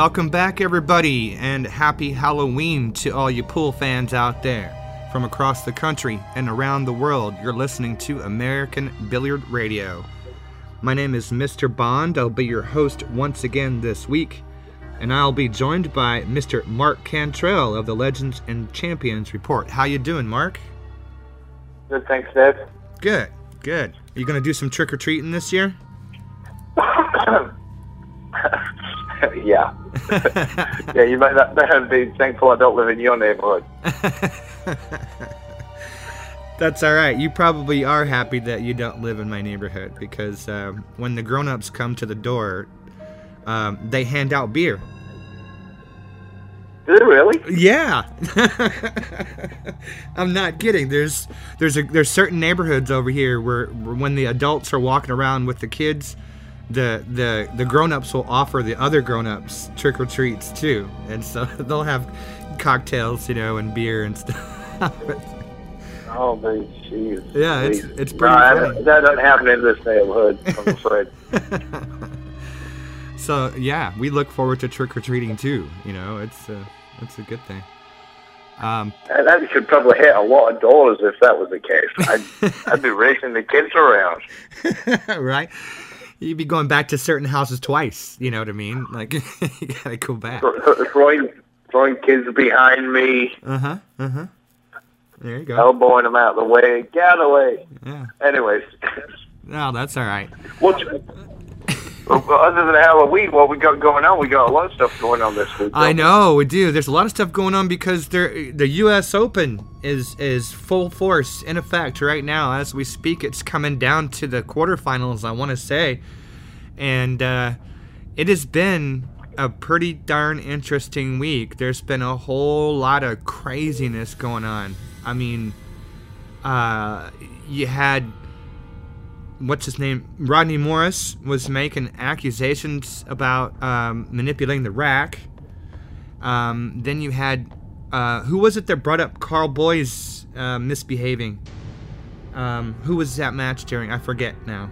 Welcome back, everybody, and happy Halloween to all you pool fans out there. From across the country and around the world, you're listening to American Billiard Radio. My name is Mr. Bond. I'll be your host once again this week, and I'll be joined by Mr. Mark Cantrell of the Legends and Champions Report. How you doing, Mark? Good, thanks, Dad. Good, good. Are you gonna do some trick or treating this year? yeah. yeah, you might not, better be thankful I don't live in your neighborhood. That's all right. You probably are happy that you don't live in my neighborhood because um, when the grown-ups come to the door, um, they hand out beer. Really? Yeah, I'm not kidding. There's there's a, there's certain neighborhoods over here where, where when the adults are walking around with the kids, the the the grown-ups will offer the other grown-ups trick or treats too, and so they'll have cocktails, you know, and beer and stuff. Oh, man, jeez. Yeah, it's- it's pretty No, that, that doesn't happen in this neighborhood, I'm afraid. so yeah, we look forward to trick or treating too. You know, it's a it's a good thing. Um, that could probably hit a lot of doors if that was the case. I'd, I'd be racing the kids around. right? You'd be going back to certain houses twice. You know what I mean? Like you gotta go back. Throwing, throwing kids behind me, Uh huh. Uh huh. There you go. elbowing them out of the way. Get out of the way. Yeah. Anyways, No, that's all right. what's, other than Halloween, what we got going on? We got a lot of stuff going on this week. I know we do. There's a lot of stuff going on because there, the U.S. Open is is full force in effect right now as we speak. It's coming down to the quarterfinals, I want to say, and uh, it has been a pretty darn interesting week. There's been a whole lot of craziness going on. I mean, uh, you had what's his name? Rodney Morris was making accusations about um, manipulating the rack. Um, then you had uh, who was it that brought up Karl Boyes's uh, misbehaving? Um, who was that match during? I forget now.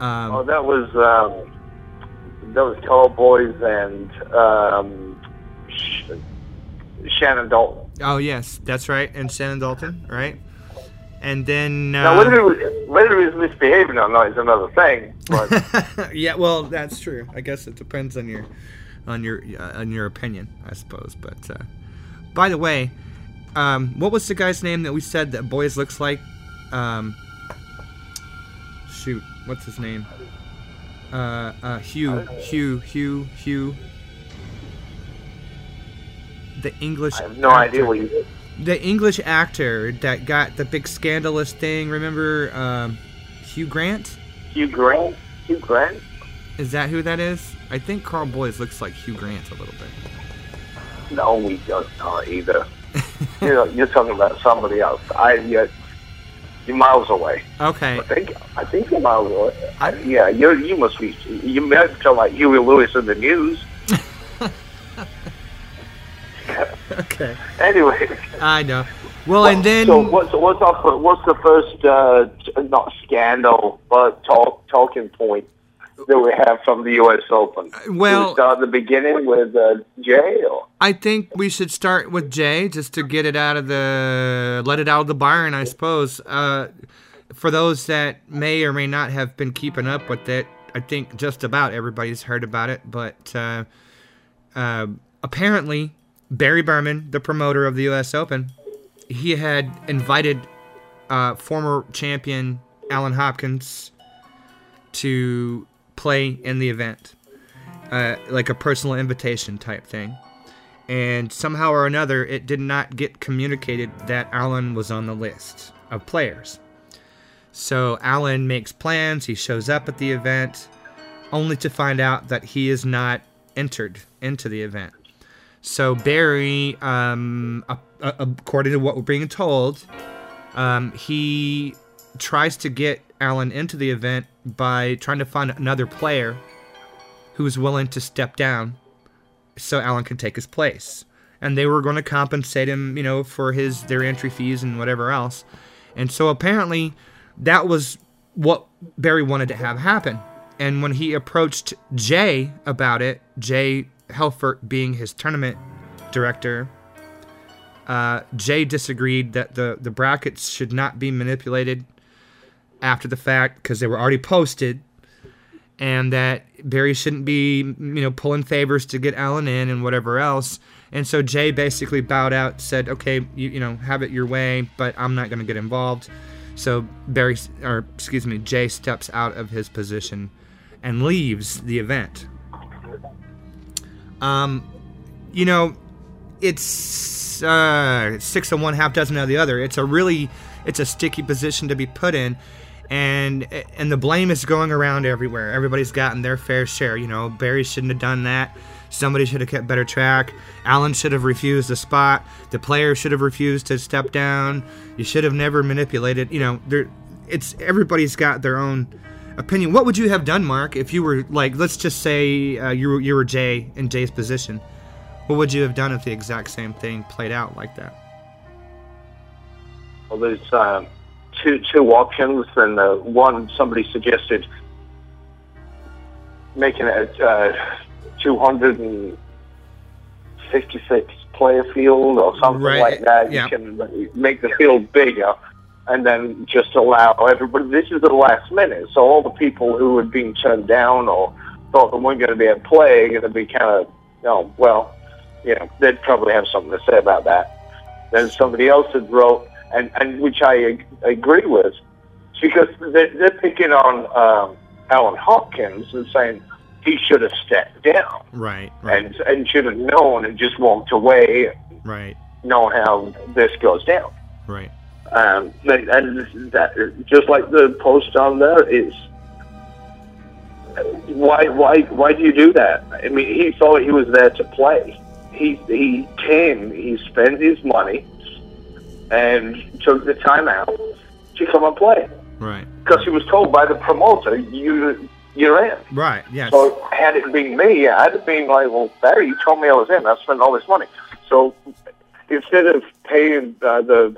Um, Oh, that was um, that was Karl Boyes and um, Sh- Shannon Daulton. oh yes, that's right, and Shannon Daulton, right? And then uh, Now, whether he was, whether he was misbehaving or not is another thing. But yeah, well, that's true. I guess it depends on your on your uh, on your opinion, I suppose. But uh, by the way, um, what was the guy's name that we said that Boyes looks like? Um, shoot, what's his name? Uh, uh, Hugh, Hugh, Hugh, Hugh. The English. I have no actor. idea what you. The English actor that got the big scandalous thing. Remember, um, Hugh Grant? Hugh Grant. Hugh Grant. Is that who that is? I think Karl Boyes looks like Hugh Grant a little bit. No, we don't know either. you know, you're talking about somebody else. I you're, you're miles away. Okay. I think I think you're miles away. I, yeah, you you must be. You might sound like Huey Lewis in the news. Okay. Anyway. I know. Well, and then so what's what's off, what's the first uh, not scandal but talk talking point that we have from the U.S. Open? Well- we start at the beginning with uh, Jay or I think we should start with Jay just to get it out of the let it out of the barn, I suppose. Uh, for those that may or may not have been keeping up with it, I think just about everybody's heard about it. But uh, uh, apparently, Barry Behrman, the promoter of the U.S. Open, he had invited uh, former champion Allen Hopkins to play in the event, uh, like a personal invitation type thing. And somehow or another, it did not get communicated that Allen was on the list of players. So Allen makes plans, he shows up at the event, only to find out that he is not entered into the event. So Barry, um, according to what we're being told, um, he tries to get Allen into the event by trying to find another player who's willing to step down so Allen can take his place. And they were going to compensate him, you know, for his their entry fees and whatever else. And so apparently that was what Barry wanted to have happen. And when he approached Jay about it, Jay Helfert being his tournament director. Uh, Jay disagreed that the, the brackets should not be manipulated after the fact because they were already posted, and that Barry shouldn't be you know pulling favors to get Allen in and whatever else. And so Jay basically bowed out, said, "Okay, you, you know, have it your way, but I'm not going to get involved." So Barry, or excuse me, Jay steps out of his position and leaves the event. Um, you know, it's uh, six of one, half dozen of the other. It's a really, it's a sticky position to be put in, and and the blame is going around everywhere. Everybody's gotten their fair share. You know, Barry shouldn't have done that. Somebody should have kept better track. Allen should have refused the spot. The player should have refused to step down. You should have never manipulated. You know, there, it's everybody's got their own opinion. What would you have done, Mark, if you were like, let's just say uh, you were you were Jay in Jay's position? What would you have done if the exact same thing played out like that? Well, there's um, two two options, and uh, one somebody suggested making it uh, 256 player field or something Right, like that. yeah. You can make the field bigger and then just allow everybody. This is the last minute, so all the people who had been turned down or thought they weren't going to be at play are going to be kind of, you know, well, you know, they'd probably have something to say about that. Then somebody else had wrote, and, and which I ag- agree with, because they're, they're picking on um, Allen Hopkins and saying he should have stepped down Right, right, and and should have known and just walked away, right, knowing how this goes down. right. Um, and that, just like the post on there is, why why why do you do that? I mean, he thought he was there to play. He he came, he spent his money, and took the time out to come and play Right. because he was told by the promoter, "You you're in." Right. Yes. So had it been me, I'd have been like, well, Barry, you told me I was in. I spent all this money. So instead of paying uh, the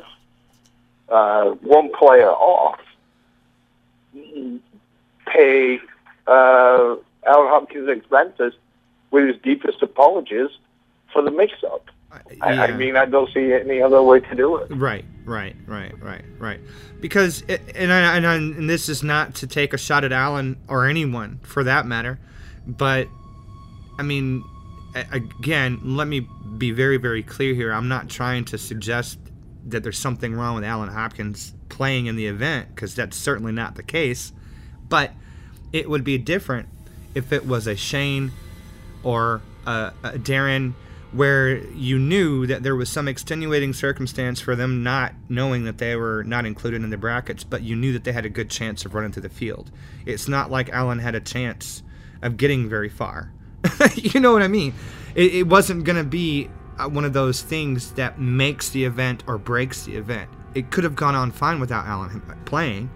uh, one player off, pay uh, Allen Hopkins' expenses with his deepest apologies for the mix-up. I, I mean, I don't see any other way to do it. Right, right, right, right, right. Because, it, and, I, and, I, and this is not to take a shot at Allen or anyone for that matter, but I mean, again, let me be very, very clear here. I'm not trying to suggest that there's something wrong with Allen Hopkins playing in the event, because that's certainly not the case. But it would be different if it was a Shane or a, a Darren where you knew that there was some extenuating circumstance for them not knowing that they were not included in the brackets, but you knew that they had a good chance of running to the field. It's not like Allen had a chance of getting very far. you know what I mean? It, it wasn't going to be Uh, one of those things that makes the event or breaks the event. It could have gone on fine without Allen uh, playing.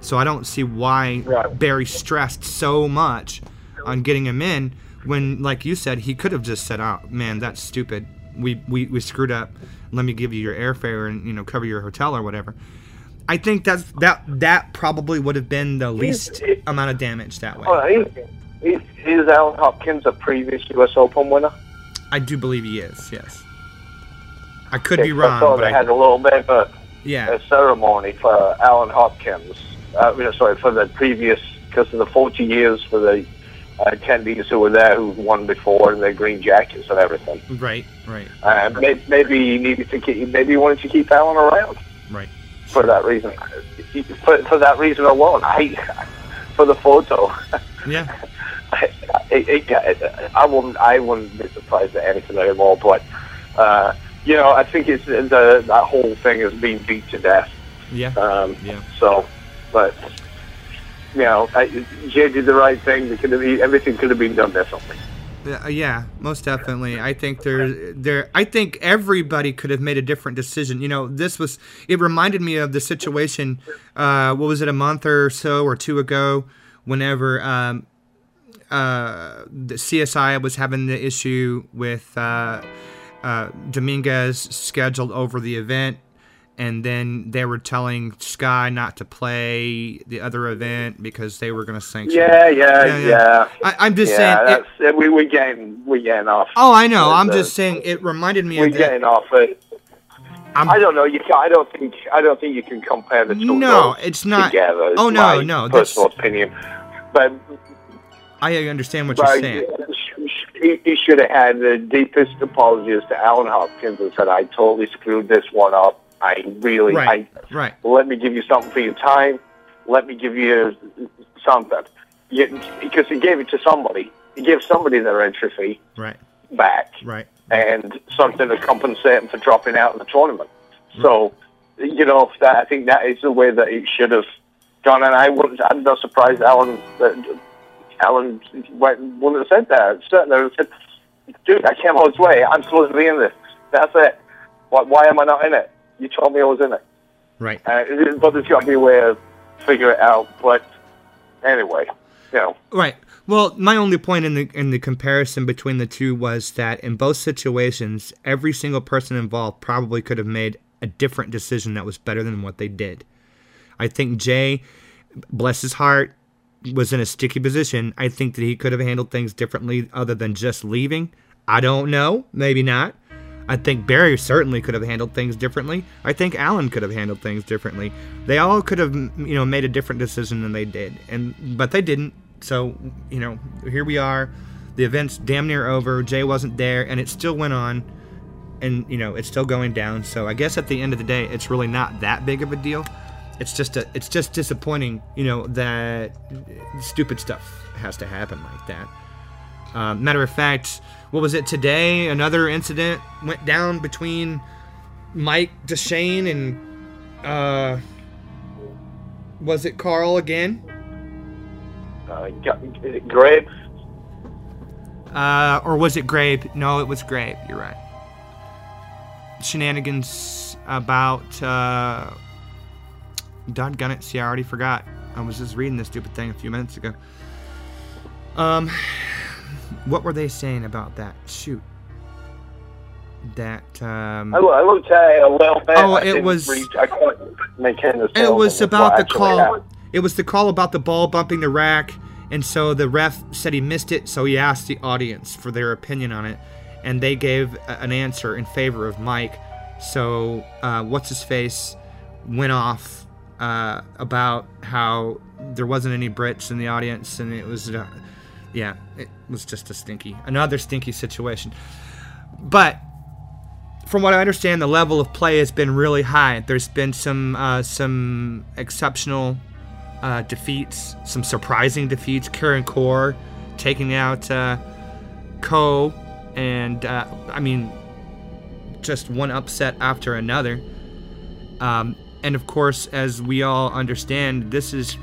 So I don't see why Right. Barry stressed so much on getting him in when, like you said, he could have just said, "Oh man, that's stupid. We we, we screwed up. Let me give you your airfare and you know cover your hotel or whatever." I think that's that that probably would have been the least amount of damage that way. Well, is Allen Hopkins a previous U.S. Open winner? I do believe he is. Yes. I could Yeah, be 'cause I wrong, thought but they I, had a little bit of a, yeah, a ceremony for Allen Hopkins. Uh, sorry, for the previous, because of the 40 years for the uh, attendees who were there who won before and their green jackets and everything. right, right, Uh, may, maybe he needed to keep, maybe wanted to keep Allen around right. for that reason. For, for that reason alone, I, for the photo. Yeah, I, I, I, I wouldn't. I wouldn't be surprised at anything anymore. But uh, you know, I think it's the that whole thing is being beat to death. yeah, Um, yeah. So, but you know, I, Jay did the right thing. It could have, been- everything could have been done differently. Yeah, yeah, most definitely. I think there, there. I think everybody could have made a different decision. You know, this was. It reminded me of the situation. Uh, what was it, a month or so or two ago, whenever um, uh, the CSI was having the issue with uh, uh, Dominguez scheduled over the event, and then they were telling Sky not to play the other event because they were going to sanction. Yeah, yeah, Yeah, yeah. yeah. I, I'm just yeah, saying. It, that's, we we getting we getting off. oh, I know. I'm the- just saying. It reminded me We're of that. getting off it. I'm- I don't know. You can, I don't think I don't think you can compare the two. No, it's not- Together. oh, no, my no, that's- Personal opinion, but I understand what you're saying. he, he should have had the deepest apologies to Allen Hopkins and said, "I totally screwed this one up. I really, Right. I Right. let me give you something for your time. Let me give you something." You, because he gave it to somebody. He gave somebody their entry fee Right. back. Right. and something to compensate him for dropping out of the tournament. So, you know, that I think that is the way that it should have gone. And I wouldn't, I'm not surprised Allen that Allen wouldn't have said that. Certainly, said, "Dude, I came all this way. I'm supposed to be in this. That's it. Why, why am I not in it? You told me I was in it." Right. Uh, it- but there's got to be a way to figure it out. But anyway, you know, Right. Well, my only point in the in the comparison between the two was that in both situations, every single person involved probably could have made a different decision that was better than what they did. I think Jay, bless his heart, was in a sticky position. I think that he could have handled things differently other than just leaving. I don't know. Maybe not. I think Barry certainly could have handled things differently. I think Allen could have handled things differently. They all could have, you know, made a different decision than they did, and but they didn't. So, you know, here we are. The event's damn near over. Jay wasn't there, and it still went on, and you know, it's still going down. So I guess at the end of the day, it's really not that big of a deal. It's just a, it's just disappointing, you know, that stupid stuff has to happen like that. Um, matter of fact, what was it today? Another incident went down between Mike Dechaine and uh, was it Carl again? uh, is it Graves? Uh, or was it Grape? No, it was Grape. You're right. Shenanigans about uh, doggone it. See, I already forgot. I was just reading this stupid thing a few minutes ago. Um, what were they saying about that? Shoot. That um. I, I looked at it a little bit. Oh, it was- I couldn't make head or It was about the call. happened. It was the call about the ball bumping the rack, and so the ref said he missed it. So he asked the audience for their opinion on it, and they gave an answer in favor of Mike. So uh, what's his face went off uh, about how there wasn't any Brits in the audience, and it was, uh, yeah, it was just a stinky, another stinky situation. But from what I understand, the level of play has been really high. There's been some uh, some exceptional uh, defeats, some surprising defeats. Karen Corr taking out uh, Ko, and uh, I mean, just one upset after another. Um, and of course, as we all understand, this is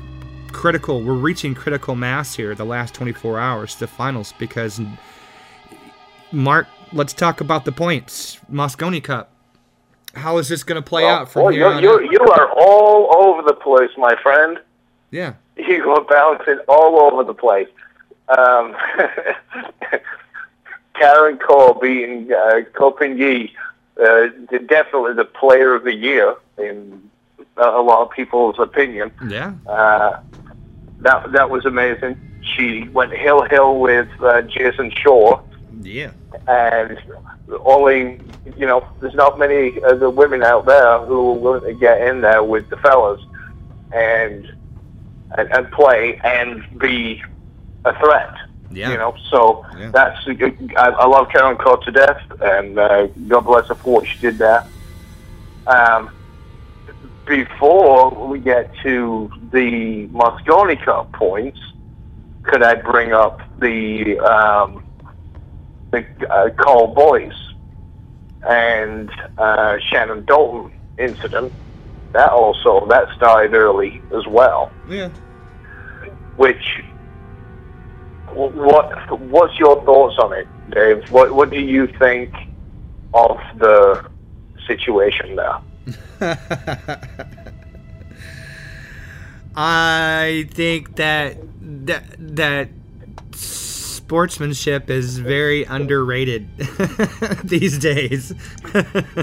critical. We're reaching critical mass here, the last 24 hours, the finals, because Mark, let's talk about the points. Mosconi Cup. How is this going to play out from well, here you're, on you're, out? you are all over the place, my friend. Yeah. You are bouncing all over the place. Um, Karen Corr beating uh, Copenhagen, uh, definitely the player of the year in a a lot of people's opinion. Yeah. Uh, that that was amazing. She went hill hill with uh, Jason Shaw, Yeah. and only you know, there's not many of the women out there who are willing to get in there with the fellas and and, and play and be a threat. Yeah. You know, so Yeah. that's I, I love Karen Corr to death, and uh, God bless her for what she did there. Um, before we get to the Mosconi Cup points, could I bring up the um, the uh, Karl Boyes and uh, Shannon Daulton incident? That also that started early as well. Yeah. Which wh- what what's your thoughts on it, Dave? What what do you think of the situation there? I think that that that sportsmanship is very underrated these days.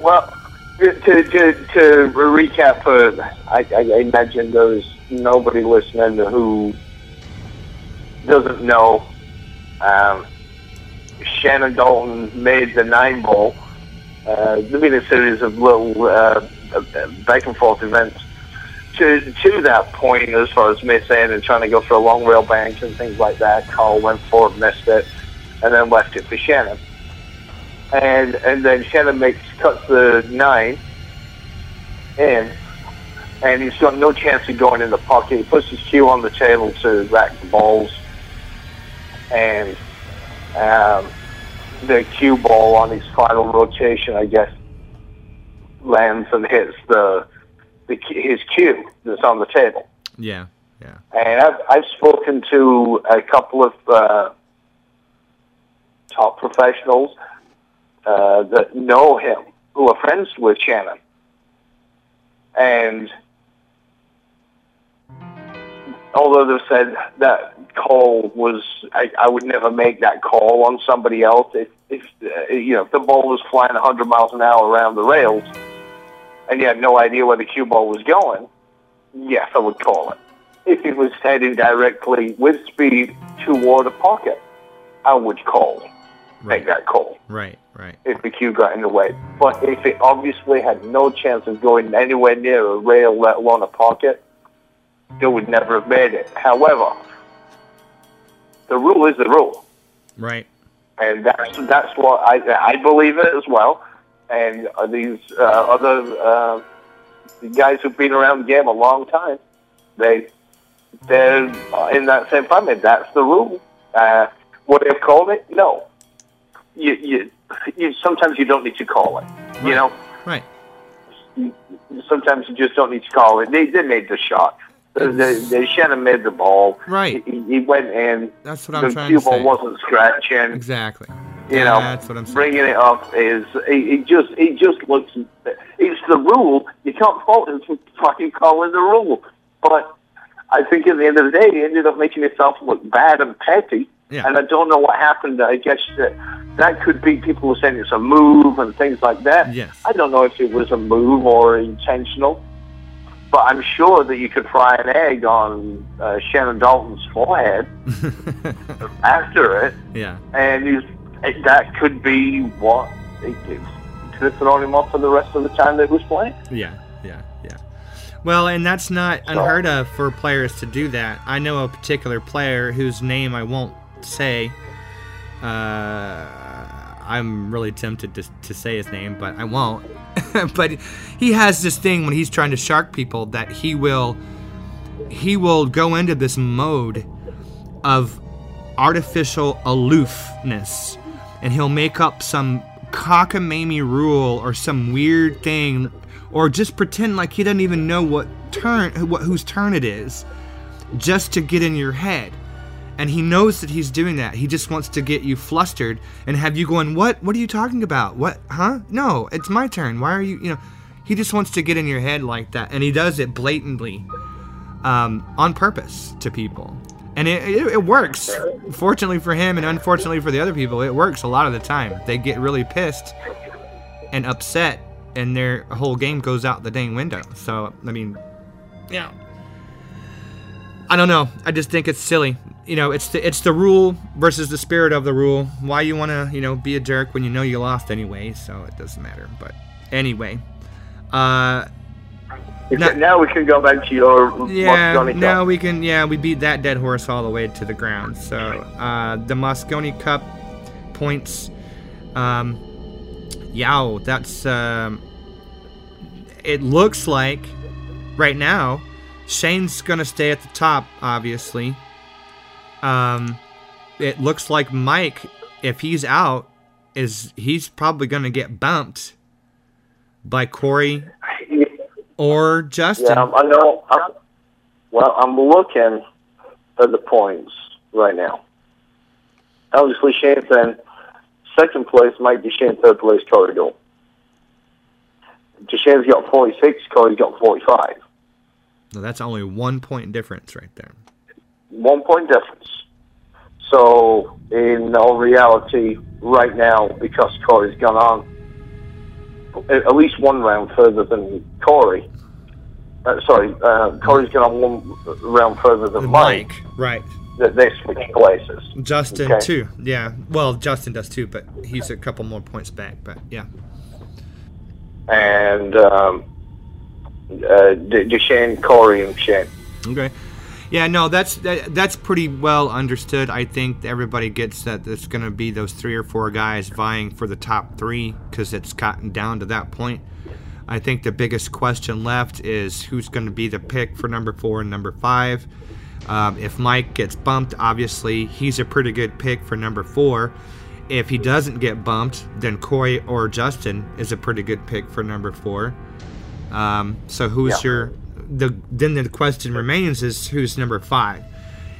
Well, to, to, to recap, uh, I, I imagine there's nobody listening to who doesn't know. Um, Shannon Daulton made the nine ball. Uh, there been a series of little uh, back and forth events to to that point as far as missing and trying to go for a long rail bank and things like that. Karl went for it, missed it, and then left it for Shannon. And and then Shannon makes cuts the nine in, and he's got no chance of going in the pocket. He puts his cue on the table to rack the balls, and um, the cue ball on his final rotation, I guess, lands and hits the, the his cue that's on the table. Yeah, yeah. And I've I've spoken to a couple of uh, top professionals uh, that know him, who are friends with Shannon, and although they've said that call was, I, I would never make that call on somebody else. If, if uh, you know, if the ball was flying 100 miles an hour around the rails, and you had no idea where the cue ball was going, yes, I would call it. If it was heading directly with speed toward a pocket, I would call, right. make that call. Right, right. If the cue got in the way. But if it obviously had no chance of going anywhere near a rail, let alone a pocket, they would never have made it. However, the rule is the rule. Right. And that's that's what I I believe it as well. And uh, these uh, other uh, guys who've been around the game a long time, they they're in that same family. That's the rule. Uh, would they have called it? No. You, you, you sometimes you don't need to call it. Right. You know. Right. Sometimes you just don't need to call it. They they made the shot. They, they should have made the ball. Right. He, he went in. That's what I'm the trying to ball say. wasn't scratching. Exactly. You know, That's what I'm saying. bringing it up is he, he just he just looks. It's the rule. You can't fault him for fucking calling the rule. But I think at the end of the day, he ended up making himself look bad and petty. Yeah. And I don't know what happened. I guess that that could be people were saying it's a move and things like that. Yes. I don't know if it was a move or intentional. But I'm sure that you could fry an egg on uh, Shannon Daulton's forehead after it, yeah. and he's, it, that could be what it, it could have thrown him off for the rest of the time that he was playing. Yeah, yeah, yeah. Well, and that's not So- unheard of for players to do that. I know a particular player whose name I won't say. Uh, I'm really tempted to, to say his name, but I won't. but he has this thing when he's trying to shark people that he will he will go into this mode of artificial aloofness. And he'll make up some cockamamie rule or some weird thing or just pretend like he doesn't even know what turn what whose turn it is just to get in your head and he knows that he's doing that. He just wants to get you flustered and have you going what? What are you talking about? What? Huh? No it's my turn. Why are you you know? He just wants to get in your head like that. And he does it blatantly um, on purpose to people. And it, it, it works. Fortunately for him and unfortunately for the other people it works a lot of the time. They get really pissed and upset and their whole game goes out the dang window. So i mean yeah. I don't know. I just think it's silly you know it's the it's the rule versus the spirit of the rule why you want to you know be a jerk when you know you lost anyway so it doesn't matter but anyway uh Now, now we can go back to your yeah, Mosconi now Cup. we can. Yeah, we beat that dead horse all the way to the ground. So uh, the Mosconi Cup points. Um, yow, that's. Um, it looks like right now Shane's gonna stay at the top. Obviously. Um, it looks like Mike, if he's out, is he's probably gonna get bumped by Corey or Justin. Yeah, I know. I'm, well, I'm looking at the points right now. Obviously, Shane's in second place, might be Shane third place, Corey Gold. Shane's got 46, Corey's got 45. No, that's only one point difference right there. One point difference. So, in all reality, right now, because Corey's gone on, at least one round further than Corey. Uh, sorry, uh, Corey's gone on one round further than Mike. Mike, right? That they switch places. Justin Okay. too. Yeah. Well, Justin does too, but he's a couple more points back. But yeah. and um, uh, D- Dechaine, Corey, and Shane. Okay. Yeah, no, that's that, that's pretty well understood. I think everybody gets that it's going to be those three or four guys vying for the top three because it's gotten down to that point. I think the biggest question left is who's going to be the pick for number four and number five. Um, if Mike gets bumped, obviously he's a pretty good pick for number four. If he doesn't get bumped, then Corey or Justin is a pretty good pick for number four. Um, so who's Yeah. your the then the question remains is who's number five,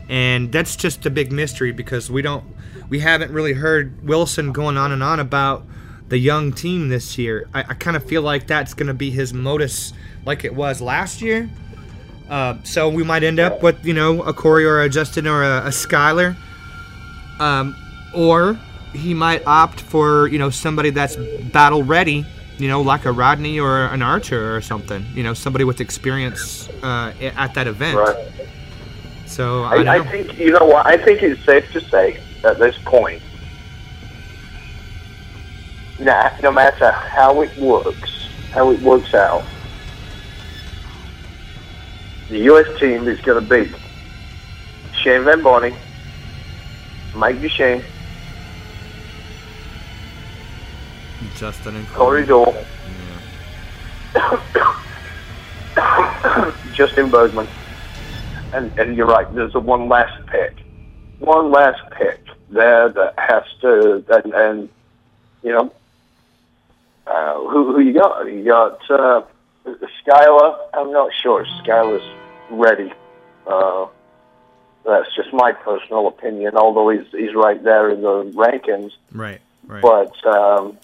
and that's just a big mystery because we don't we haven't really heard Wilson going on and on about the young team this year. I, I kind of feel like that's going to be his modus like it was last year. Uh, so we might end up with you know a Corey or a Justin or a, a Skyler, um, or he might opt for you know somebody that's battle ready, you know like a Rodney or an Archer or something, you know somebody with experience uh, at that event. Right. So I, I, I think you know what. I think it's safe to say at this point, nah, no matter how it works, how it works out, the U.S. team is going to be Shane Van Boening, Mike Dechaine, Justin and Corey Deuel, Justin Bergman, and and you're right. There's a one last pick, one last pick there that has to and, and you know uh, who who you got? You got uh, Skyler. I'm not sure Skyler's ready. Uh, that's just my personal opinion. Although he's he's right there in the rankings Right, right. but um,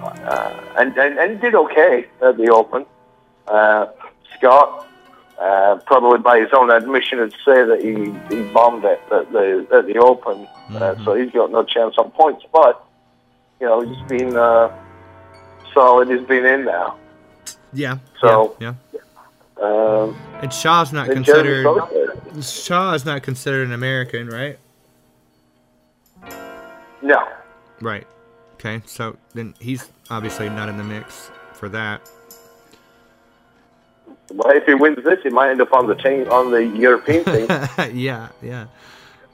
uh, and, and and did okay at the Open. Uh, Scott, uh, probably by his own admission, would say that he, he bombed it at the at the Open, uh, so he's got no chance on points. But you know, he's been uh, solid. He's been in now. yeah. So- yeah, Um. And Shaw's not considered. Shaw is not considered an American, right? No, Right. Okay, so then he's obviously not in the mix for that. well, if he wins this, he might end up on the team on the European team. yeah, yeah.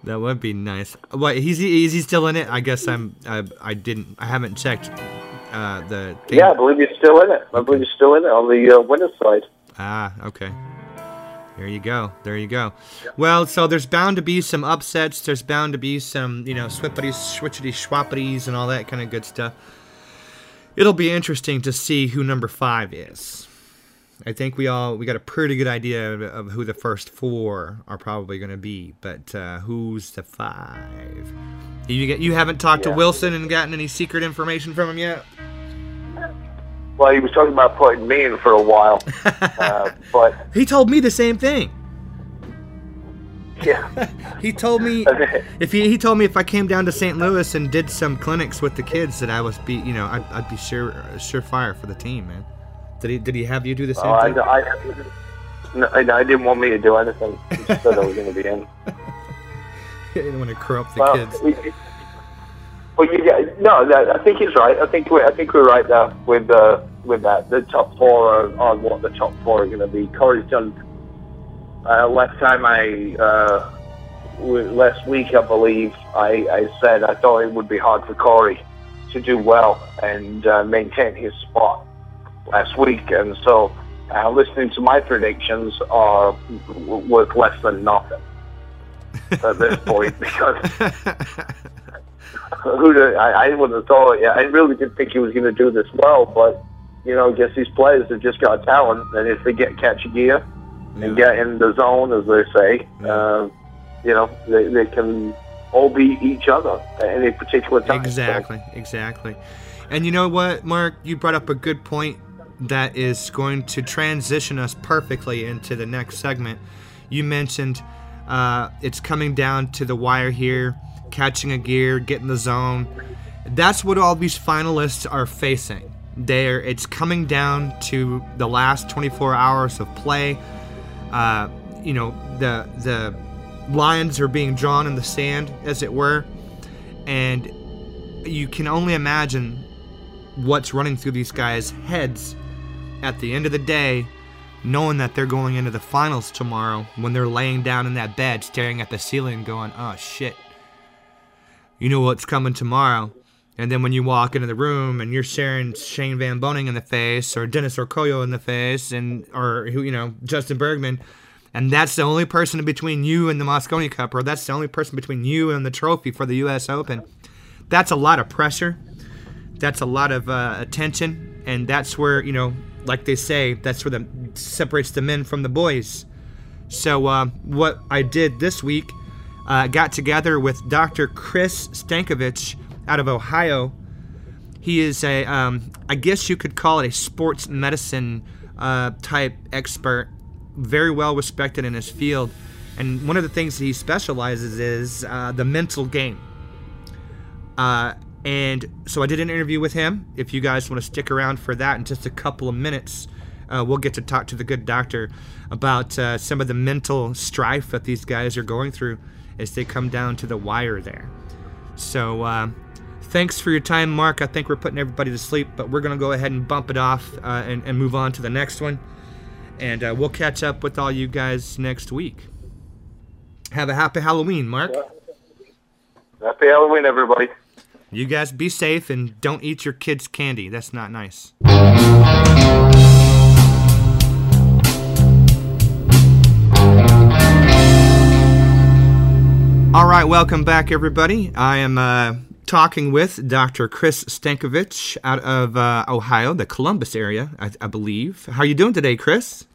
That would be nice. What he's is he still in it? I guess I'm. I, I didn't. I haven't checked uh, the. Thing. yeah, I believe he's still in it. I believe he's still in it on the uh, winner's side. Ah, okay. There you go. There you go. Well, so there's bound to be some upsets. There's bound to be some, you know, swippities, switchity, schwappities, and all that kind of good stuff. It'll be interesting to see who number five is. I think we all we got a pretty good idea of, of who the first four are probably going to be, but uh, who's the five? You get you haven't talked to Wilson and gotten any secret information from him yet? Well, he was talking about putting me in for a while, uh, but He told me the same thing. yeah. He told me if he, he told me if I came down to St. Louis and did some clinics with the kids that I was be you know I'd, I'd be sure surefire for the team, man. Did he did he have you do the same I, thing? I, no, I, I didn't want me to do anything. He said I was going to be in. He didn't want to corrupt the Well, kids. Well, you get, no, that, I think he's right. I think we I think we're right there with uh, with that. The top four are, are what the top four are going to be. Corey's done. Uh, last time I uh, w- last week, I believe I, I said I thought it would be hard for Corey to do well and uh, maintain his spot last week, and so uh, listening to my predictions are w- worth less than nothing at this point because who do, I, I have thought. Yeah, I really didn't think he was going to do this well, but you know, I guess these players have just got talent, and if they get catch gear and get in the zone, as they say, uh, you know, they, they can all beat each other at any particular time. So, Exactly, exactly. And you know what, Mark? You brought up a good point that is going to transition us perfectly into the next segment. You mentioned uh, it's coming down to the wire here, catching a gear, getting the zone. That's what all these finalists are facing. There, it's coming down to the last 24 hours of play. Uh, you know, the the lines are being drawn in the sand, as it were, and you can only imagine what's running through these guys' heads at the end of the day, knowing that they're going into the finals tomorrow when they're laying down in that bed, staring at the ceiling, going, "Oh shit." You know what's coming tomorrow. And then when you walk into the room and you're staring Shane Van Boening in the face or Dennis Orcollo in the face and or who you know Justin Bergman, and that's the only person between you and the Mosconi Cup, or that's the only person between you and the trophy for the U.S. Open. That's a lot of pressure. That's a lot of uh, attention, and that's where you know, like they say, that's where the separates the men from the boys. So uh, what I did this week, uh, got together with Dr. Chris Stankovich out of Ohio. He is a, um, I guess you could call it a sports medicine uh, type expert very well respected in his field. And one of the things he specializes is uh, the mental game. Uh, and so I did an interview with him. If you guys want to stick around for that in just a couple of minutes, uh, we'll get to talk to the good doctor about uh, some of the mental strife that these guys are going through as they come down to the wire there. So uh, thanks for your time, Mark. I think we're putting everybody to sleep, but we're going to go ahead and bump it off uh, and, and move on to the next one. And uh, we'll catch up with all you guys next week. Have a happy Halloween, Mark. Happy Halloween, everybody. You guys be safe and don't eat your kids' candy. That's not nice. All right, welcome back, everybody. I am uh, talking with Dr. Chris Stankovich out of uh, Ohio, the Columbus area, I, I believe. How are you doing today, Chris?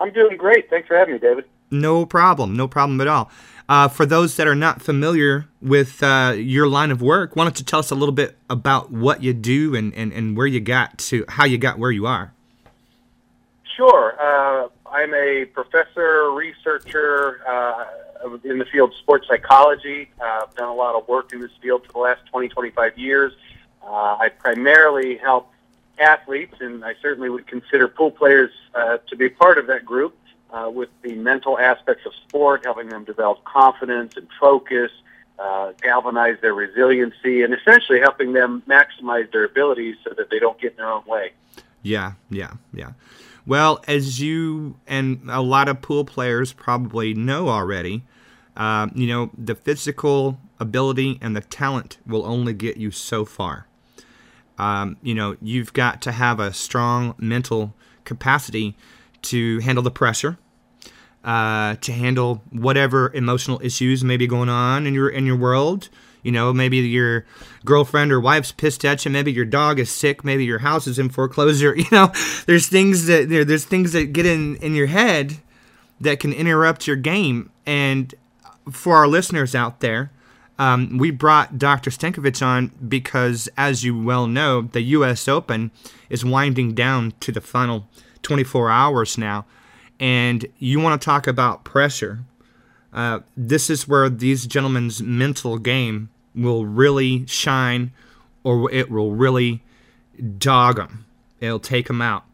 I'm doing great. Thanks for having me, David. No problem. No problem at all. Uh, for those that are not familiar with uh, your line of work, why don't you tell us a little bit about what you do and, and, and where you got to, how you got where you are? Sure. I'm a professor, researcher uh, in the field of sports psychology. Uh, I've done a lot of work in this field for the last 20, 25 years. Uh, I primarily help athletes, and I certainly would consider pool players uh, to be part of that group uh, with the mental aspects of sport, helping them develop confidence and focus, uh, galvanize their resiliency, and essentially helping them maximize their abilities so that they don't get in their own way. Yeah, yeah, yeah. Well, as you and a lot of pool players probably know already, uh, you know, the physical ability and the talent will only get you so far. Um, you know, you've got to have a strong mental capacity to handle the pressure, uh, to handle whatever emotional issues may be going on in your in your world. You know, maybe your girlfriend or wife's pissed at you. Maybe your dog is sick. Maybe your house is in foreclosure. You know, there's things that there's things that get in in your head that can interrupt your game. And for our listeners out there, um, we brought Dr. Stankovich on because, as you well know, the U.S. Open is winding down to the final 24 hours now. And you want to talk about pressure. Uh, this is where these gentlemen's mental game will really shine, or it will really dog them. It'll take them out.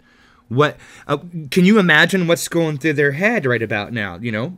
What uh, can you imagine what's going through their head right about now? You know.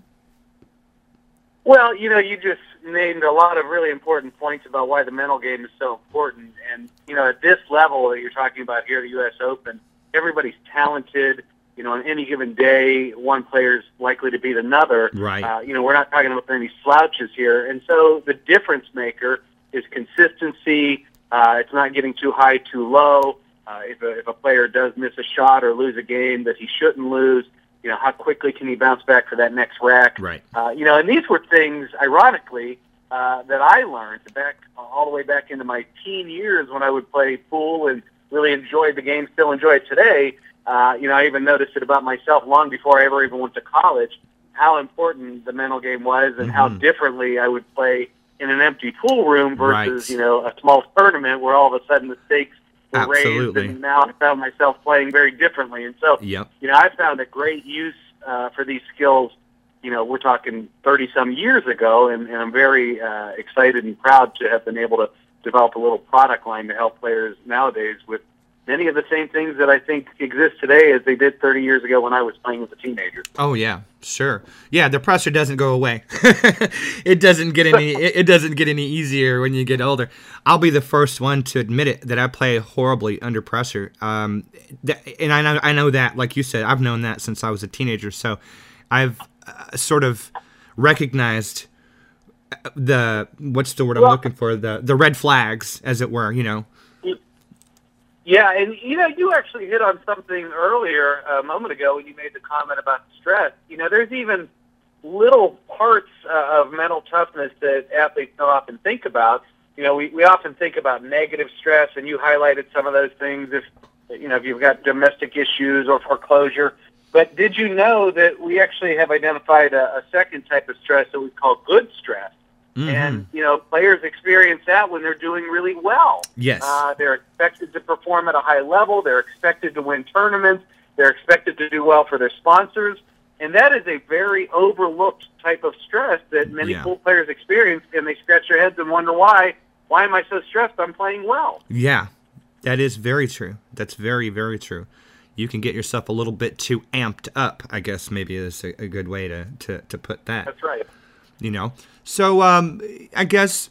Well, you know, you just named a lot of really important points about why the mental game is so important. And you know, at this level that you're talking about here, at the U.S. Open, everybody's talented. You know, on any given day, one player's likely to beat another. Right. Uh, you know, we're not talking about any slouches here. And so the difference maker is consistency. Uh, it's not getting too high, too low. Uh, if, a, if a player does miss a shot or lose a game that he shouldn't lose, you know, how quickly can he bounce back for that next rack? Right. Uh, you know, and these were things, ironically, uh, that I learned back all the way back into my teen years when I would play pool and really enjoyed the game, still enjoy it today. Uh, you know, I even noticed it about myself long before I ever even went to college, how important the mental game was and mm-hmm. how differently I would play in an empty pool room versus, right. you know, a small tournament where all of a sudden the stakes were Absolutely. raised and now I found myself playing very differently. And so, yep. you know, I found a great use uh, for these skills you know, we're talking 30 some years ago, and, and I'm very uh, excited and proud to have been able to develop a little product line to help players nowadays with many of the same things that I think exist today as they did 30 years ago when I was playing as a teenager. Oh yeah, sure. Yeah, the pressure doesn't go away. it doesn't get any. it, doesn't get any easier when you get older. I'll be the first one to admit it that I play horribly under pressure. Um, th- and I know I know that, like you said, I've known that since I was a teenager. So I've uh, sort of recognized uh, the what's the word I'm Well- looking for the the red flags, as it were. You know. Yeah, and you know, you actually hit on something earlier a moment ago when you made the comment about stress. You know, there's even little parts uh, of mental toughness that athletes don't often think about. You know, we, we often think about negative stress, and you highlighted some of those things. If you know, if you've got domestic issues or foreclosure. But did you know that we actually have identified a, a second type of stress that we call good stress? Mhm. And you know, players experience that when they're doing really well. Yes. Uh, they're expected to perform at a high level. They're expected to win tournaments. They're expected to do well for their sponsors. And that is a very overlooked type of stress that many Yeah. pool players experience, and they scratch their heads and wonder why. Why am I so stressed? I'm playing well. Yeah, that is very true. That's very, very true. You can get yourself a little bit too amped up, I guess maybe is a, a good way to, to, to put that. That's right. You know? So um, I guess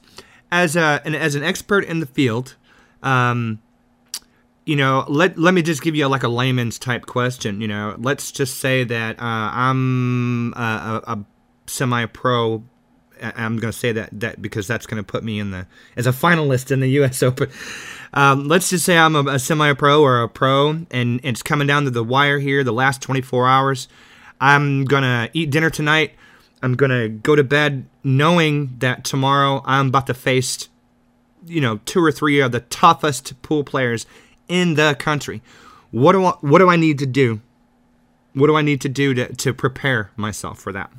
as a an, as an expert in the field, um, you know, let let me just give you like a layman's type question. You know, let's just say that uh, I'm a, a, a semi-pro. I'm going to say that that because that's going to put me in the as a finalist in the U.S. Open. Um, let's just say I'm a, a semi-pro or a pro, and it's coming down to the wire here. The last 24 hours, I'm gonna eat dinner tonight. I'm gonna go to bed knowing that tomorrow I'm about to face, you know, two or three of the toughest pool players in the country. What do I, what do I need to do? What do I need to do to, to prepare myself for that?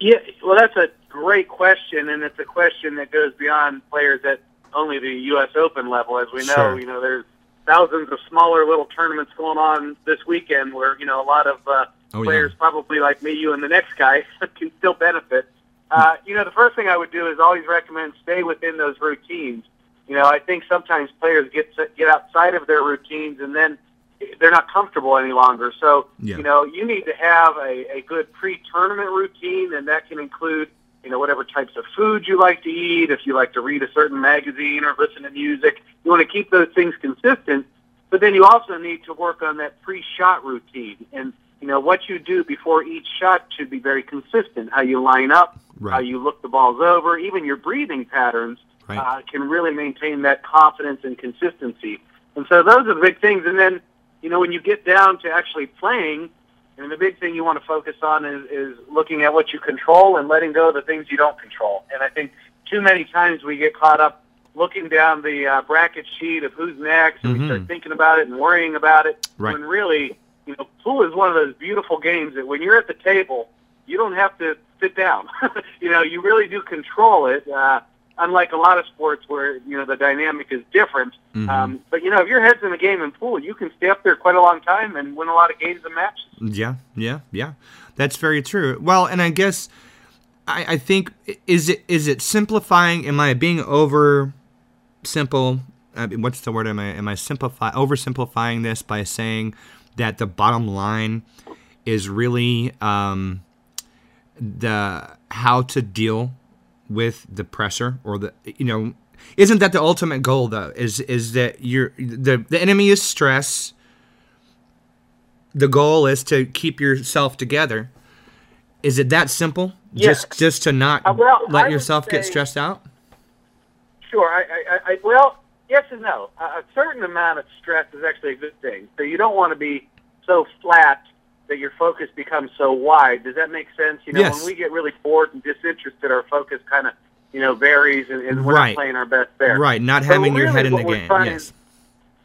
Yeah, well, that's a great question, and it's a question that goes beyond players at only the U.S. Open level. As we know, Sure. you know, there's thousands of smaller little tournaments going on this weekend where you know a lot of uh, Oh, yeah. players, probably like me, you, and the next guy, can still benefit. Uh, you know, the first thing I would do is always recommend stay within those routines. You know, I think sometimes players get get outside of their routines and then they're not comfortable any longer. So, Yeah. you know, you need to have a, a good pre-tournament routine, and that can include, you know, whatever types of food you like to eat. If you like to read a certain magazine or listen to music, you want to keep those things consistent. But then you also need to work on that pre-shot routine, and you know what you do before each shot should be very consistent. How you line up, Right. how you look the balls over, even your breathing patterns Right. uh, can really maintain that confidence and consistency. And so those are the big things. And then, you know, when you get down to actually playing, and the big thing you want to focus on is, is looking at what you control and letting go of the things you don't control. And I think too many times we get caught up looking down the uh, bracket sheet of who's next, and Mhm. we start thinking about it and worrying about it. Right. When really, you know, pool is one of those beautiful games that when you're at the table, you don't have to sit down. you know, you really do control it. Uh, unlike a lot of sports where you know the dynamic is different. Mhm. Um, but you know, if your head's in the game in pool, you can stay up there quite a long time and win a lot of games and matches. Yeah, yeah, yeah. That's very true. Well, and I guess I, I think is it is it simplifying? Am I being over simple? I mean, what's the word? Am I am I simplify oversimplifying this by saying that the bottom line is really um, the how to deal with the pressure or the you know isn't that the ultimate goal though is is that you're the the enemy is stress the goal is to keep yourself together is it that simple Yes. just just to not Uh, well, let would yourself get stressed out Sure. I, I, I, I well, yes and no. A, certain amount of stress is actually a good thing. So you don't want to be so flat that your focus becomes so wide. Does that make sense? You know, Yes. when we get really bored and disinterested, our focus kind of you know varies, and, and we're Right. not playing our best there. right not So having your really head in the game yes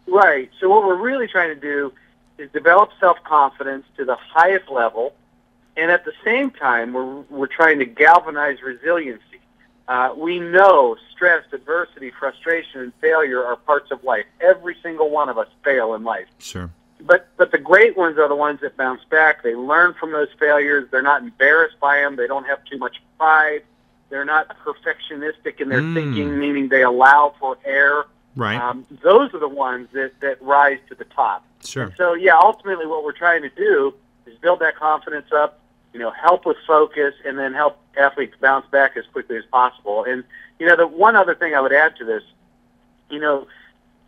Right. So what we're really trying to do is develop self-confidence to the highest level, and at the same time, we're we're trying to galvanize resiliency. Uh, we know stress, adversity, frustration, and failure are parts of life. Every single one of us fail in life. sure But but the great ones are the ones that bounce back. They learn from those failures. They're not embarrassed by them. They don't have too much pride. They're not perfectionistic in their Mm. thinking, meaning they allow for error. Right. Um, those are the ones that, that rise to the top. Sure. And so, yeah, ultimately what we're trying to do is build that confidence up, you know, help with focus, and then help athletes bounce back as quickly as possible. And, you know, the one other thing I would add to this, you know,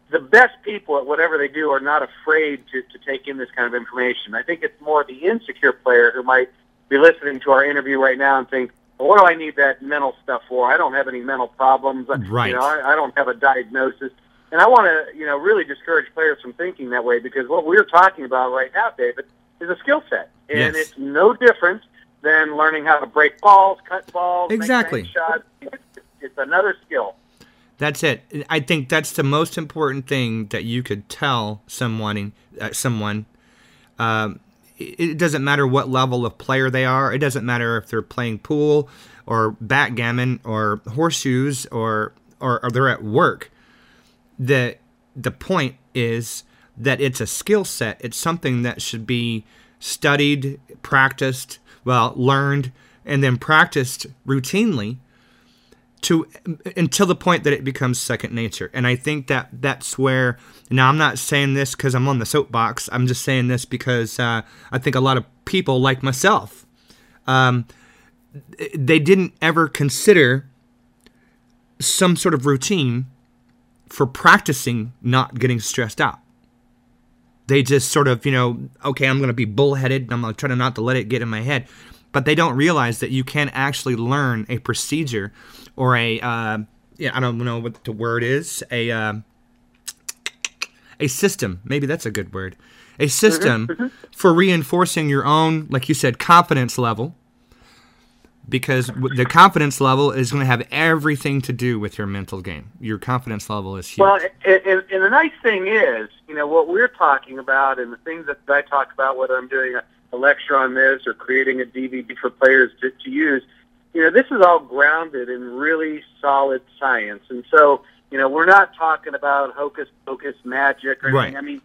the best people at whatever they do are not afraid to, to take in this kind of information. I think it's more the insecure player who might be listening to our interview right now and think, well, what do I need that mental stuff for? I don't have any mental problems. Right. You know, I, I don't have a diagnosis. And I want to, you know, really discourage players from thinking that way because what we're talking about right now, David, is a skill set, and Yes. it's no different than learning how to break balls, cut balls, Exactly. shots. It's, it's another skill. That's it. I think that's the most important thing that you could tell someone. Uh, someone. Um, it it doesn't matter what level of player they are. It doesn't matter if they're playing pool or backgammon or horseshoes or or, or they're at work. The the point is that it's a skill set. It's something that should be studied, practiced, well, learned, and then practiced routinely to until the point that it becomes second nature. And i think that that's where now i'm not saying this because i'm on the soapbox. I'm just saying this because uh, i think a lot of people like myself. Um, they didn't ever consider some sort of routine for practicing not getting stressed out they just sort of you know okay i'm going to be bullheaded and i'm going to try to not to let it get in my head. But they don't realize that you can actually learn a procedure or a uh, yeah i don't know what the word is a uh, a system. Maybe that's a good word. A system for reinforcing your own like you said confidence level because the confidence level is going to have everything to do with your mental game your confidence level is huge Well, and, and, and the nice thing is, you know, what we're talking about and the things that I talk about, whether I'm doing a, a lecture on this or creating a DVD for players to, to use, you know, this is all grounded in really solid science. And so, you know, we're not talking about hocus pocus magic or anything. Right. I mean,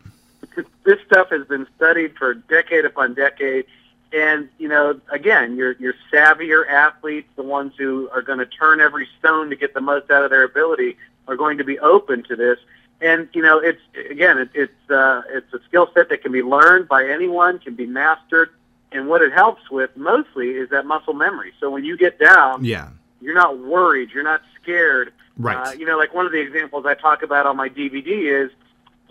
this stuff has been studied for decade upon decade. And you know, again, your your savvier athletes, the ones who are going to turn every stone to get the most out of their ability, are going to be open to this. And you know, it's again, it, it's uh, it's a skill set that can be learned by anyone, can be mastered. And what it helps with mostly is that muscle memory. So when you get down, yeah you're not worried, you're not scared. Right. Uh, you know, like one of the examples I talk about on my DVD is,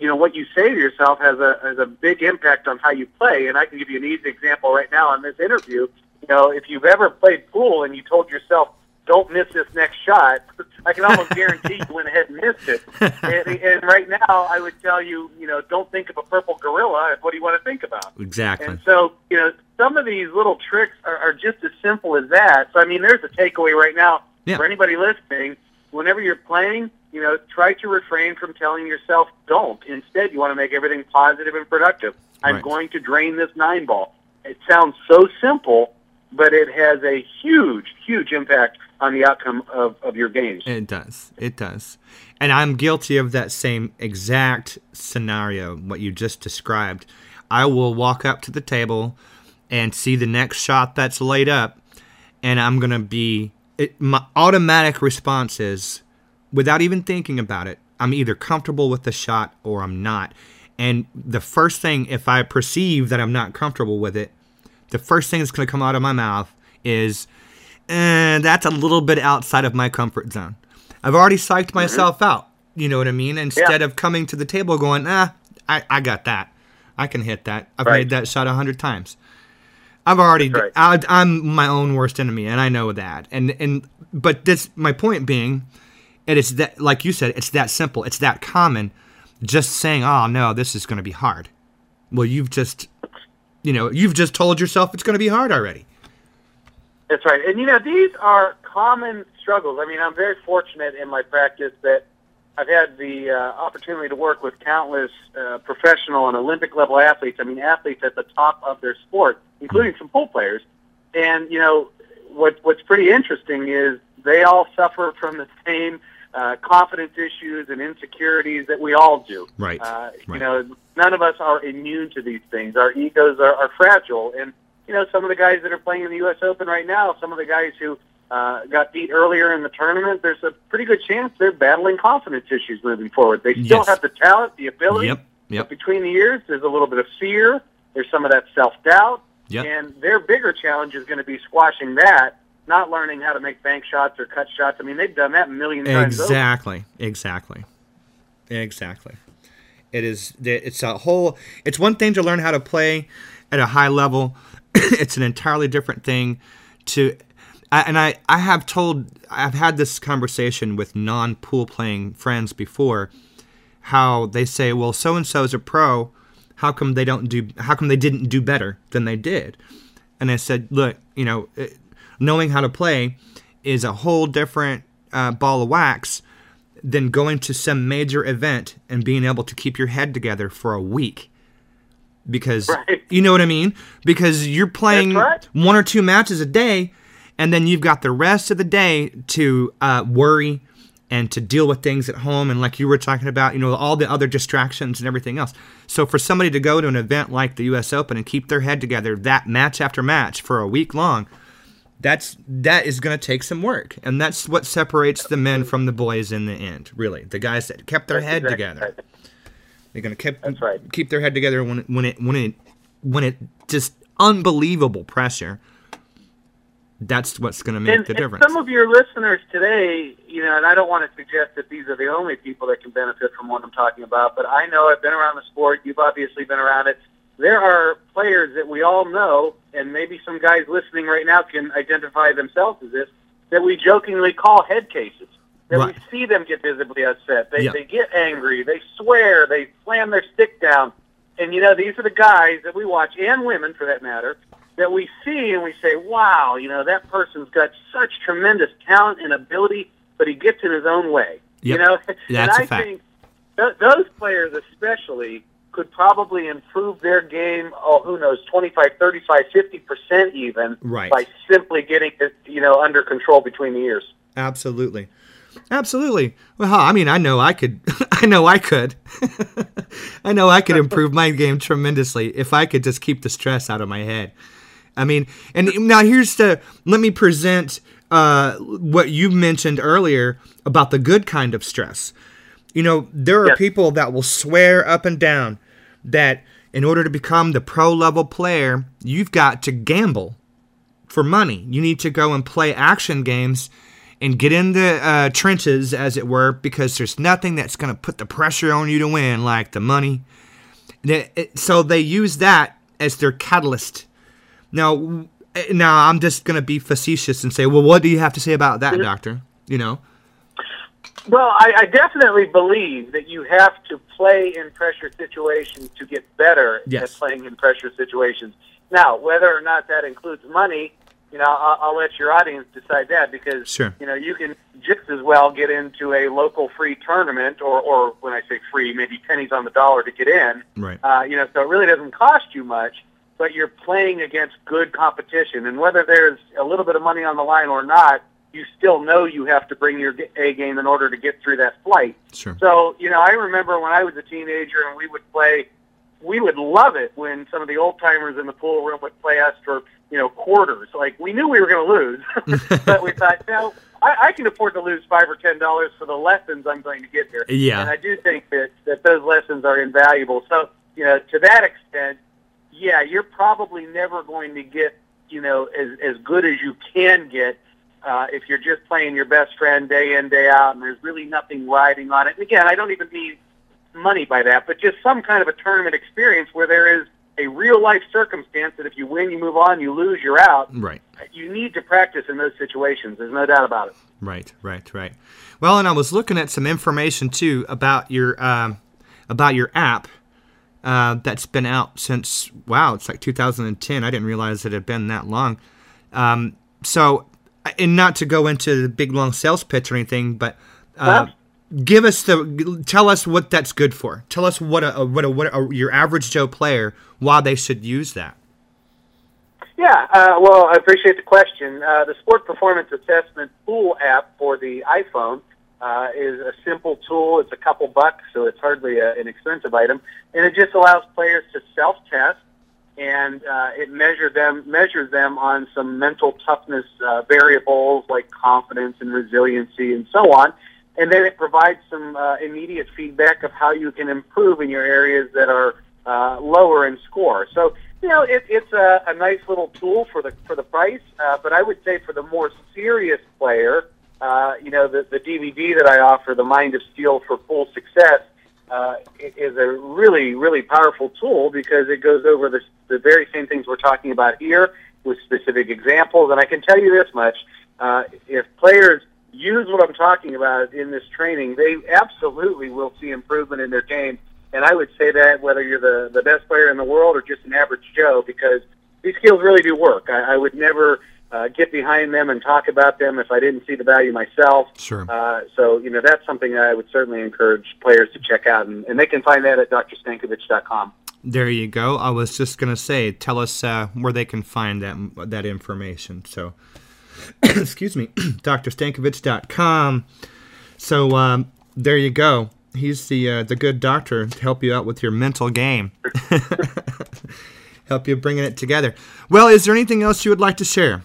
you know, what you say to yourself has a has a big impact on how you play. And I can give you an easy example right now on this interview. You know, if you've ever played pool and you told yourself, "Don't miss this next shot," I can almost guarantee you went ahead and missed it. And, and right now, I would tell you, you know, don't think of a purple gorilla. What do you want to think about? exactly And so, you know, some of these little tricks are, are just as simple as that. So, I mean, there's a takeaway right now Yeah. for anybody listening. Whenever you're playing, you know, try to refrain from telling yourself don't. Instead, you want to make everything positive and productive. I'm Right. going to drain this nine ball. It sounds so simple, but it has a huge, huge impact on the outcome of, of your games. It does. It does. And I'm guilty of that same exact scenario, what you just described. I will walk up to the table and see the next shot that's laid up, and I'm going to be. It, my automatic response is, without even thinking about it, I'm either comfortable with the shot or I'm not. And the first thing, if I perceive that I'm not comfortable with it, the first thing that's going to come out of my mouth is, eh, that's a little bit outside of my comfort zone. I've already psyched myself out. You know what I mean? Instead Yeah. of coming to the table going, ah, I, I got that. I can hit that. I've Right. made that shot a hundred times. I've already. That's I, I'm my own worst enemy, and I know that. And and but this my point being, it is that like you said, it's that simple. It's that common. Just saying, oh no, this is going to be hard. Well, you've just, you know, you've just told yourself it's going to be hard already. That's right. And you know, these are common struggles. I mean, I'm very fortunate in my practice that I've had the uh, opportunity to work with countless uh, professional and Olympic level athletes. I mean, athletes at the top of their sport, including some pool players. And you know, what what's pretty interesting is they all suffer from the same uh, confidence issues and insecurities that we all do. Right. Uh, You know, none of us are immune to these things. Our egos are, are fragile, and you know, some of the guys that are playing in the U.S. Open right now, some of the guys who uh, got beat earlier in the tournament, there's a pretty good chance they're battling confidence issues moving forward. They still Yes. have the talent, the ability. Yep. Yep. But between the years, there's a little bit of fear. There's some of that self doubt. Yep. And their bigger challenge is going to be squashing that, not learning how to make bank shots or cut shots. I mean, they've done that a million times. over. Exactly. Exactly. Exactly. It is. It's a whole. It's one thing to learn how to play at a high level. it's an entirely different thing to. And I, I have told, I've had this conversation with non pool playing friends before, how they say, well, so and so is a pro. How come they don't do? How come they didn't do better than they did? And I said, look, you know, knowing how to play is a whole different uh, ball of wax than going to some major event and being able to keep your head together for a week. Because Right. you know what I mean? Because you're playing right. one or two matches a day, and then you've got the rest of the day to uh, worry and to deal with things at home. And like you were talking about, you know, all the other distractions and everything else. So for somebody to go to an event like the U.S. Open and keep their head together that match after match for a week long, that's that is going to take some work, and that's what separates the men from the boys in the end. Really, the guys that kept their head Exactly together. right. They're going to keep That's right. keep their head together when it, when it when it when it just unbelievable pressure. That's what's going to make And, the and difference. some of your listeners today, you know, and I don't want to suggest that these are the only people that can benefit from what I'm talking about, but I know I've been around the sport. You've obviously been around it. There are players that we all know, and maybe some guys listening right now can identify themselves as this, that we jokingly call head cases. That Right. we see them get visibly upset. They, Yeah. they get angry. They swear. They slam their stick down. And, you know, these are the guys that we watch, and women for that matter, that we see and we say, wow, you know, that person's got such tremendous talent and ability, but he gets in his own way. You Yep. know, and That's a I fact. think th- those players especially could probably improve their game, oh, who knows, 25, 35, 50% even Right. by simply getting it, you know, under control between the ears. Absolutely. Absolutely. Well, I mean, I know I could. I know I could. I know I could improve my game tremendously if I could just keep the stress out of my head. I mean, and now here's the. Let me present uh, what you mentioned earlier about the good kind of stress. You know, there are people that will swear up and down that in order to become the pro level player, you've got to gamble for money. You need to go and play action games and get in the uh, trenches, as it were, because there's nothing that's going to put the pressure on you to win like the money. It- So they use that as their catalyst. Now, now I'm just going to be facetious and say, well, what do you have to say about that, doctor? You know, Well, I, I definitely believe that you have to play in pressure situations to get better Yes. at playing in pressure situations. Now, whether or not that includes money, you know, I'll, I'll let your audience decide that because Sure. you know you can just as well get into a local free tournament, or, or when I say free, maybe pennies on the dollar to get in. right? Uh, you know, so it really doesn't cost you much, but you're playing against good competition. And whether there's a little bit of money on the line or not, you still know you have to bring your A game in order to get through that flight. Sure. So, you know, I remember when I was a teenager and we would play, we would love it when some of the old timers in the pool room would play us for, you know, quarters. Like we knew we were going to lose, but we thought, no, I, I can afford to lose five or ten dollars for the lessons I'm going to get here. Yeah. And I do think that that those lessons are invaluable. So, you know, to that extent, yeah, you're probably never going to get, you know, as as good as you can get uh, if you're just playing your best friend day in day out, and there's really nothing riding on it. And again, I don't even mean money by that, but just some kind of a tournament experience where there is a real life circumstance that if you win, you move on, you lose, you're out. Right. You need to practice in those situations. There's no doubt about it. Right, right, right. Well, and I was looking at some information too about your um, about your app uh, that's been out since wow, it's like 2010. I didn't realize it had been that long. Um, so, and not to go into the big long sales pitch or anything, but uh, give us the tell us what that's good for. Tell us what a what a, what a, your average Joe player why they should use that. Yeah, uh, well, I appreciate the question. Uh, the Sport Performance Assessment Tool app for the iPhone uh, is a simple tool. It's a couple bucks, so it's hardly a, an expensive item, and it just allows players to self-test and uh, it measures them measures them on some mental toughness uh, variables like confidence and resiliency and so on. And then it provides some uh, immediate feedback of how you can improve in your areas that are uh, lower in score. So you know it, it's a, a nice little tool for the for the price. Uh, but I would say for the more serious player, uh, you know the the DVD that I offer, the Mind of Steel for Pool Success uh, is a really, really powerful tool because it goes over the, the very same things we're talking about here with specific examples. And I can tell you this much: uh, if players use what I'm talking about in this training, they absolutely will see improvement in their game. And I would say that whether you're the, the best player in the world or just an average Joe, because these skills really do work. I, I would never uh, get behind them and talk about them if I didn't see the value myself. Sure. Uh, so, you know, that's something I would certainly encourage players to check out, and, and they can find that at drstankovich.com. There you go. I was just gonna say, tell us uh, where they can find that that information. So, excuse me, drstankovich.com. So um, there you go. He's the uh, the good doctor to help you out with your mental game. help you bringing it together. Well, is there anything else you would like to share?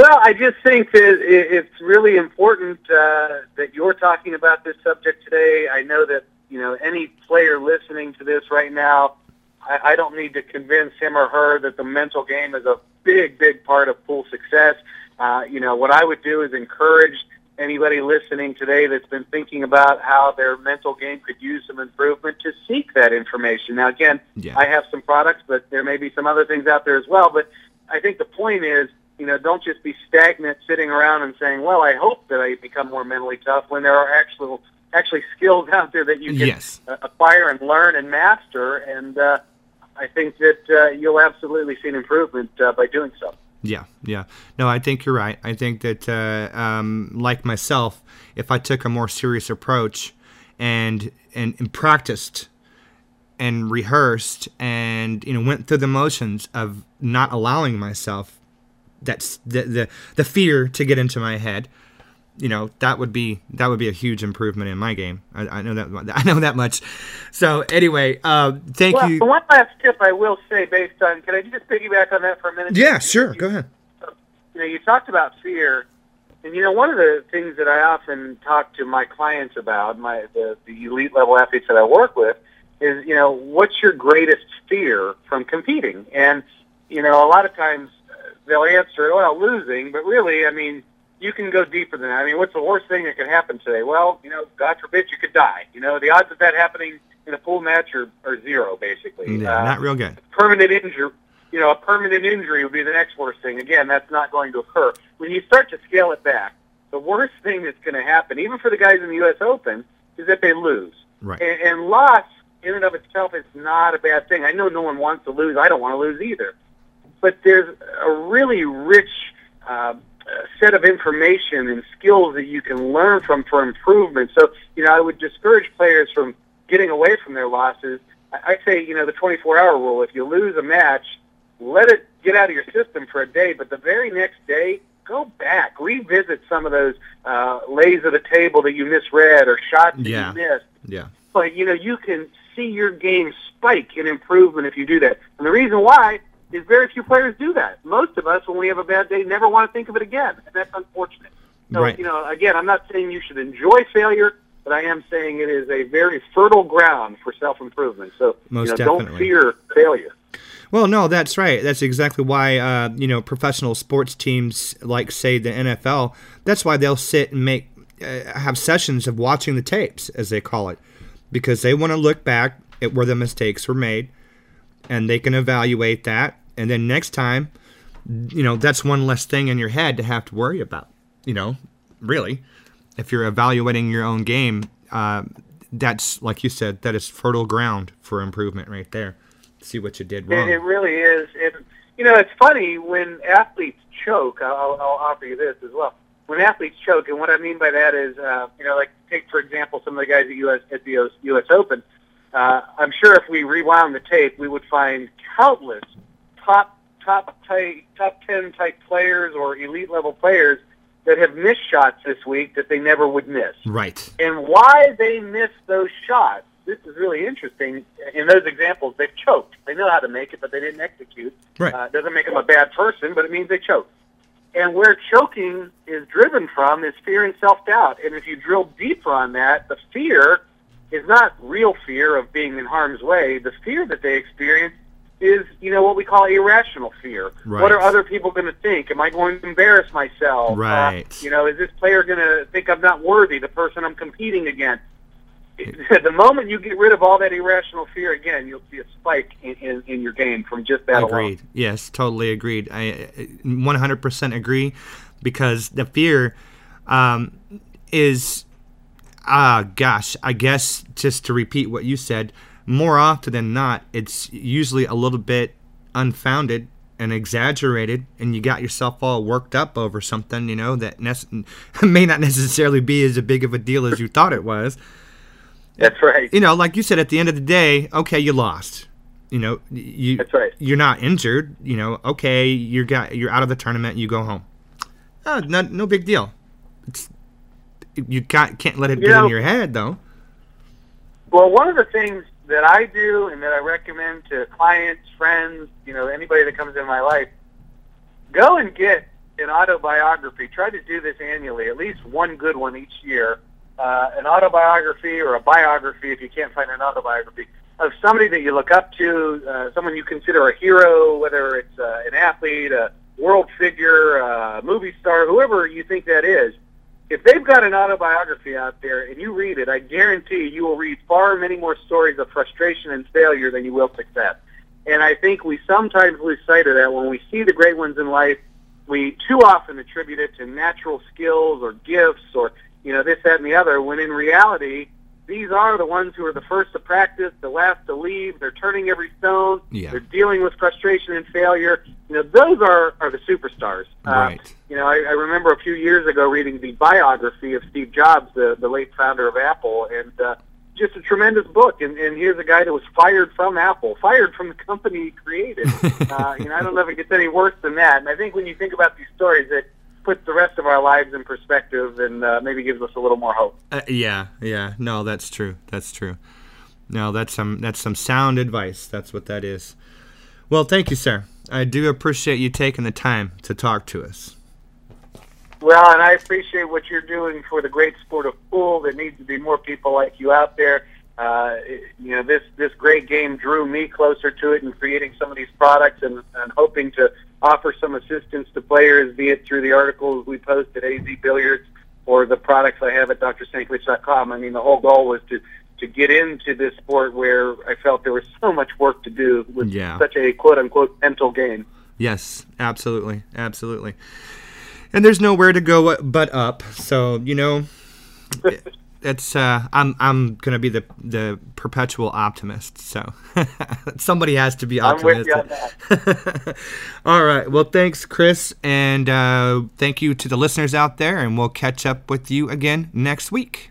Well, I just think that it's really important uh, that you're talking about this subject today. I know that you know any player listening to this right now, I, I don't need to convince him or her that the mental game is a big, big part of full success. Uh, you know, what I would do is encourage anybody listening today that's been thinking about how their mental game could use some improvement to seek that information. Now, again, Yeah. I have some products, but there may be some other things out there as well. But I think the point is, you know, don't just be stagnant sitting around and saying, well, I hope that I become more mentally tough when there are actual actually skills out there that you can Yes. uh, acquire and learn and master. And uh, I think that uh, you'll absolutely see an improvement uh, by doing so. Yeah, yeah. No, I think you're right. I think that, uh, um, like myself, if I took a more serious approach and, and and practiced and rehearsed and you know went through the motions of not allowing myself that's the the, the fear to get into my head, you know that would be that would be a huge improvement in my game. I, I know that I know that much. So anyway, uh, thank Well, you. one last tip I will say, based on, can I just piggyback on that for a minute? Yeah, sure. Go ahead. you know, you talked about fear, and you know, one of the things that I often talk to my clients about, my the, the elite level athletes that I work with, is you know, what's your greatest fear from competing? And you know, a lot of times they'll answer, well, losing, but really, I mean, you can go deeper than that. I mean, what's the worst thing that could happen today? Well, you know, God forbid you could die. You know, the odds of that happening in a full match are, are zero, basically. Yeah, Uh, not real good. permanent injury, you know, a permanent injury would be the next worst thing. Again, that's not going to occur. When you start to scale it back, the worst thing that's going to happen, even for the guys in the U.S. Open, is that they lose. Right. And, and loss, in and of itself, is not a bad thing. I know no one wants to lose. I don't want to lose either. But there's a really rich uh, set of information and skills that you can learn from for improvement. So, you know, I would discourage players from getting away from their losses. I, I say, you know, the 24-hour rule. If you lose a match, let it get out of your system for a day, but the very next day, go back, revisit some of those uh, lays of the table that you misread or shots that Yeah. you missed. Yeah. But you know, you can see your game spike in improvement if you do that. And the reason why is very few players do that. Most of us, when we have a bad day, never want to think of it again, and that's unfortunate. So, Right. you know, again, I'm not saying you should enjoy failure, but I am saying it is a very fertile ground for self improvement. So, Most you know, don't definitely. fear failure. Well, no, that's right. That's exactly why uh, you know professional sports teams like say the NFL. That's why they'll sit and make uh, have sessions of watching the tapes, as they call it, because they want to look back at where the mistakes were made, and they can evaluate that, and then next time, you know, that's one less thing in your head to have to worry about. You know, really, if you're evaluating your own game, uh, that's like you said, that is fertile ground for improvement right there. See what you did wrong. It, it really is. And you know, it's funny when athletes choke. I'll, I'll offer you this as well. When athletes choke, and what I mean by that is, uh, you know, like take for example some of the guys at US at the US, Open. Uh, I'm sure if we rewound the tape, we would find countless top top type, top ten type players or elite level players that have missed shots this week that they never would miss Right. and why they miss those shots. this is really interesting. In those examples, they've choked. They know how to make it, but they didn't execute. Right. Uh, doesn't make them a bad person, but it means they choked. And where choking is driven from is fear and self doubt. And if you drill deeper on that, the fear is not real fear of being in harm's way. The fear that they experience is, you know, what we call irrational fear. Right. What are other people going to think? Am I going to embarrass myself? Uh, Right. you know, is this player going to think I'm not worthy? The person I'm competing against. The moment you get rid of all that irrational fear, again, you'll see a spike in, in, in your game from just that alone. Agreed. Yes, totally agreed. I I 100% agree because the fear um, is, ah, gosh, I guess just to repeat what you said, more often than not, it's usually a little bit unfounded and exaggerated, and you got yourself all worked up over something, you know, that nece- may not necessarily be as big of a deal as you thought it was That's right. you know, like you said, at the end of the day, okay, you lost. You know, you That's right. you're not injured. You know, okay, you're got you're out of the tournament. You go home. Oh, no, no big deal. It's you can't can't let it You get know- in your head though. Well, one of the things that I do and that I recommend to clients, friends, you know, anybody that comes in my life, go and get an autobiography. Try to do this annually, at least one good one each year. Uh, an autobiography or a biography, if you can't find an autobiography, of somebody that you look up to, uh, someone you consider a hero, whether it's uh, an athlete, a world figure, a movie star, whoever you think that is if they've got an autobiography out there and you read it, I guarantee you will read far many more stories of frustration and failure than you will success. And I think we sometimes lose sight of that when we see the great ones in life. We too often attribute it to natural skills or gifts or you know this, that, and the other. When in reality, these are the ones who are the first to practice, the last to leave. They're turning every stone. Yeah. They're dealing with frustration and failure. You know, those are are the superstars. Uh, Right. you know, I, I remember a few years ago reading the biography of Steve Jobs, the, the late founder of Apple, and uh, just a tremendous book. And, and here's a guy that was fired from Apple, fired from the company he created. uh, you know, I don't know if it gets any worse than that. And I think when you think about these stories, it puts the rest of our lives in perspective and uh, maybe gives us a little more hope. Uh, yeah, yeah. No, that's true. That's true. No, that's some that's some sound advice. That's what that is. Well, thank you, sir. I do appreciate you taking the time to talk to us. Well, and I appreciate what you're doing for the great sport of pool. There needs to be more people like you out there. Uh, it- you know, this this great game drew me closer to it and creating some of these products and, and hoping to offer some assistance to players, be it through the articles we post at AZ Billiards or the products I have at drstankovich.com. I mean, the whole goal was to to get into this sport where I felt there was so much work to do with Yeah. such a quote unquote mental game. Yes, absolutely, absolutely. And there's nowhere to go but up. So you know, it's uh, I'm I'm gonna be the the perpetual optimist. So somebody has to be optimistic. you on that. All right. Well, thanks, Chris, and uh, thank you to the listeners out there, and we'll catch up with you again next week.